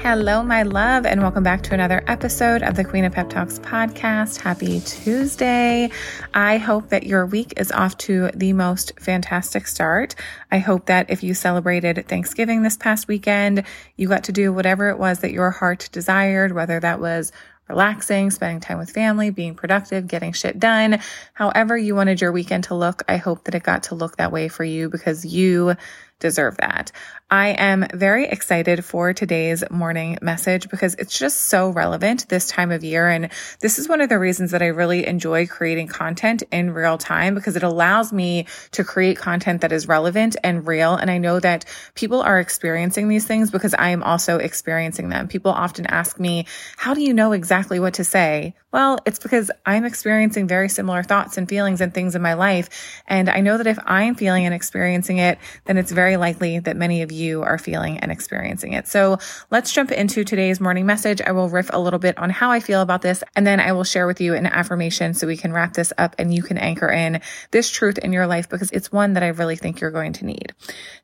Hello, my love, and welcome back to another episode of the Queen of Pep Talks podcast. Happy Tuesday. I hope that your week is off to the most fantastic start. I hope that if you celebrated Thanksgiving this past weekend, you got to do whatever it was that your heart desired, whether that was relaxing, spending time with family, being productive, getting shit done. However you wanted your weekend to look, I hope that it got to look that way for you because you deserve that. I am very excited for today's morning message because it's just so relevant this time of year. And this is one of the reasons that I really enjoy creating content in real time because it allows me to create content that is relevant and real. And I know that people are experiencing these things because I am also experiencing them. People often ask me, how do you know exactly what to say? Well, it's because I'm experiencing very similar thoughts and feelings and things in my life. And I know that if I'm feeling and experiencing it, then it's very likely that many of you you are feeling and experiencing it. So let's jump into today's morning message. I will riff a little bit on how I feel about this, and then I will share with you an affirmation so we can wrap this up and you can anchor in this truth in your life because it's one that I really think you're going to need.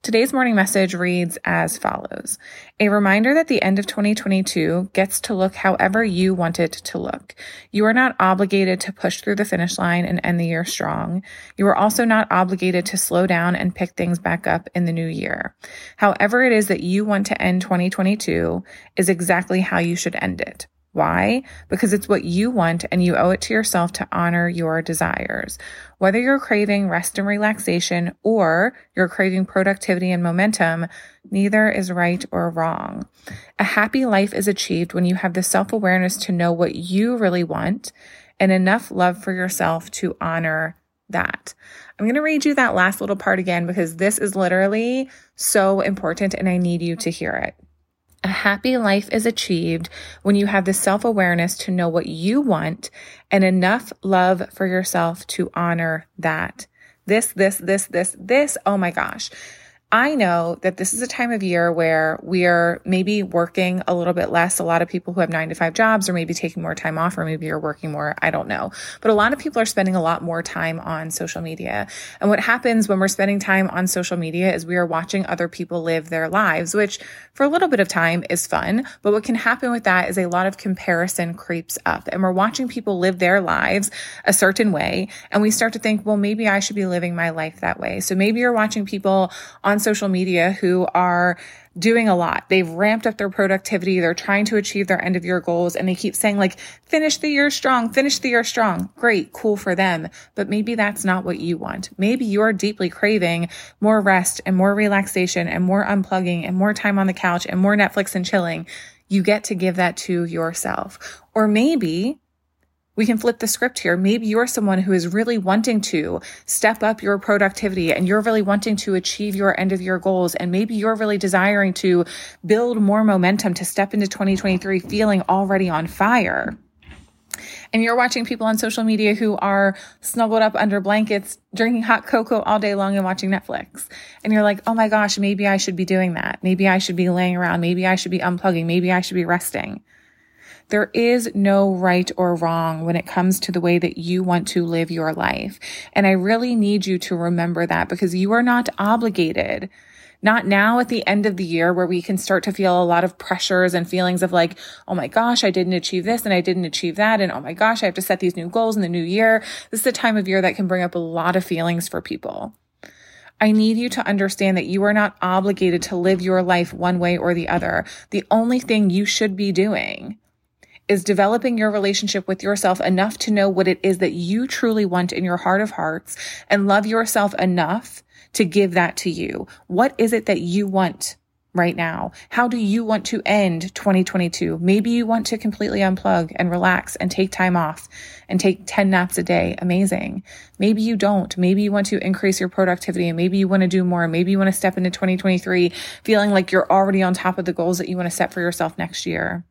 Today's morning message reads as follows. A reminder that the end of 2022 gets to look however you want it to look. You are not obligated to push through the finish line and end the year strong. You are also not obligated to slow down and pick things back up in the new year. However it is that you want to end 2022 is exactly how you should end it. Why? Because it's what you want and you owe it to yourself to honor your desires. Whether you're craving rest and relaxation or you're craving productivity and momentum, neither is right or wrong. A happy life is achieved when you have the self awareness to know what you really want and enough love for yourself to honor that. I'm going to read you that last little part again because this is literally so important and I need you to hear it. A happy life is achieved when you have the self awareness to know what you want and enough love for yourself to honor that. This, this, this, this, this. Oh my gosh. I know that this is a time of year where we're maybe working a little bit less. A lot of people who have nine to five jobs, or maybe taking more time off, or maybe you're working more. I don't know. But a lot of people are spending a lot more time on social media. And what happens when we're spending time on social media is we are watching other people live their lives, which for a little bit of time is fun. But what can happen with that is a lot of comparison creeps up and we're watching people live their lives a certain way. And we start to think, well, maybe I should be living my life that way. So maybe you're watching people on social media who are doing a lot. They've ramped up their productivity. They're trying to achieve their end of year goals and they keep saying like, finish the year strong, finish the year strong. Great, cool for them. But maybe that's not what you want. Maybe you're deeply craving more rest and more relaxation and more unplugging and more time on the couch and more Netflix and chilling. You get to give that to yourself. Or maybe we can flip the script here. Maybe you're someone who is really wanting to step up your productivity and you're really wanting to achieve your end of year goals. And maybe you're really desiring to build more momentum to step into 2023 feeling already on fire. And you're watching people on social media who are snuggled up under blankets, drinking hot cocoa all day long and watching Netflix. And you're like, oh my gosh, maybe I should be doing that. Maybe I should be laying around. Maybe I should be unplugging. Maybe I should be resting. There is no right or wrong when it comes to the way that you want to live your life. And I really need you to remember that because you are not obligated. Not now at the end of the year where we can start to feel a lot of pressures and feelings of like, oh my gosh, I didn't achieve this and I didn't achieve that. And oh my gosh, I have to set these new goals in the new year. This is a time of year that can bring up a lot of feelings for people. I need you to understand that you are not obligated to live your life one way or the other. The only thing you should be doing is developing your relationship with yourself enough to know what it is that you truly want in your heart of hearts and love yourself enough to give that to you. What is it that you want right now? How do you want to end 2022? Maybe you want to completely unplug and relax and take time off and take 10 naps a day. Amazing. Maybe you don't. Maybe you want to increase your productivity and maybe you want to do more. Maybe you want to step into 2023 feeling like you're already on top of the goals that you want to set for yourself next year.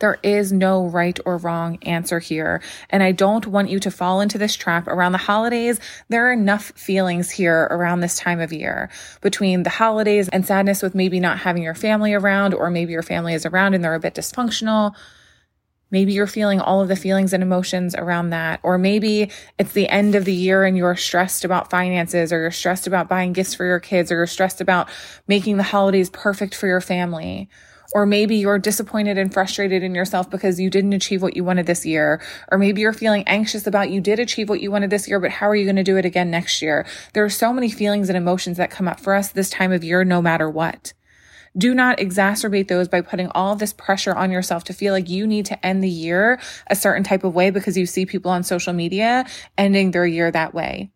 There is no right or wrong answer here. And I don't want you to fall into this trap around the holidays. There are enough feelings here around this time of year between the holidays and sadness with maybe not having your family around, or maybe your family is around and they're a bit dysfunctional. Maybe you're feeling all of the feelings and emotions around that. Or maybe it's the end of the year and you're stressed about finances or you're stressed about buying gifts for your kids or you're stressed about making the holidays perfect for your family Or maybe you're disappointed and frustrated in yourself because you didn't achieve what you wanted this year. Or maybe you're feeling anxious about you did achieve what you wanted this year, but how are you going to do it again next year? There are so many feelings and emotions that come up for us this time of year, no matter what. Do not exacerbate those by putting all this pressure on yourself to feel like you need to end the year a certain type of way because you see people on social media ending their year that way.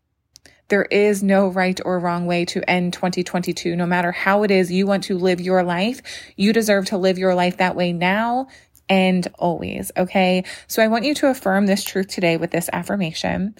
There is no right or wrong way to end 2022. No matter how it is you want to live your life, you deserve to live your life that way now and always. Okay. So I want you to affirm this truth today with this affirmation.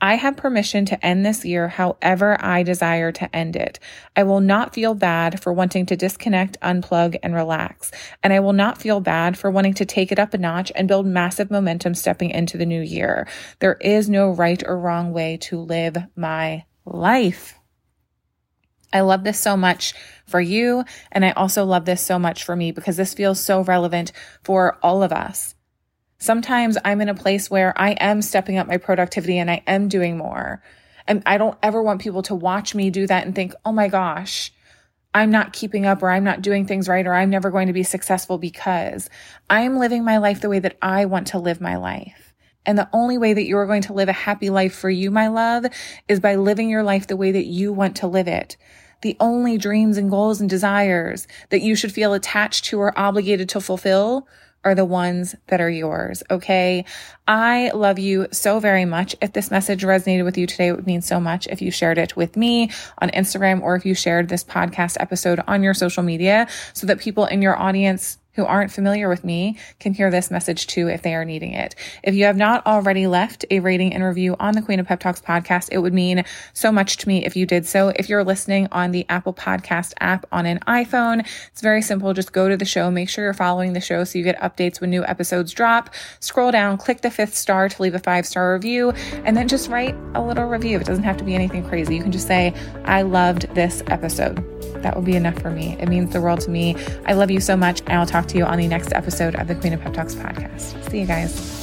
I have permission to end this year however I desire to end it. I will not feel bad for wanting to disconnect, unplug, and relax. And I will not feel bad for wanting to take it up a notch and build massive momentum stepping into the new year. There is no right or wrong way to live my life. I love this so much for you. And I also love this so much for me because this feels so relevant for all of us. Sometimes I'm in a place where I am stepping up my productivity and I am doing more. And I don't ever want people to watch me do that and think, oh my gosh, I'm not keeping up or I'm not doing things right or I'm never going to be successful because I'm living my life the way that I want to live my life. And the only way that you're going to live a happy life for you, my love, is by living your life the way that you want to live it. The only dreams and goals and desires that you should feel attached to or obligated to fulfill are the ones that are yours. Okay. I love you so very much. If this message resonated with you today, it would mean so much if you shared it with me on Instagram or if you shared this podcast episode on your social media so that people in your audience who aren't familiar with me can hear this message too if they are needing it. If you have not already left a rating and review on the Queen of Pep Talks podcast, it would mean so much to me if you did so. If you're listening on the Apple Podcast app on an iPhone, it's very simple. Just go to the show, make sure you're following the show so you get updates when new episodes drop. Scroll down, click the fifth star to leave a five star review, and then just write a little review. It doesn't have to be anything crazy. You can just say, I loved this episode. That would be enough for me. It means the world to me. I love you so much, and I'll talk to you on the next episode of the Queen of Pep Talks podcast. See you guys.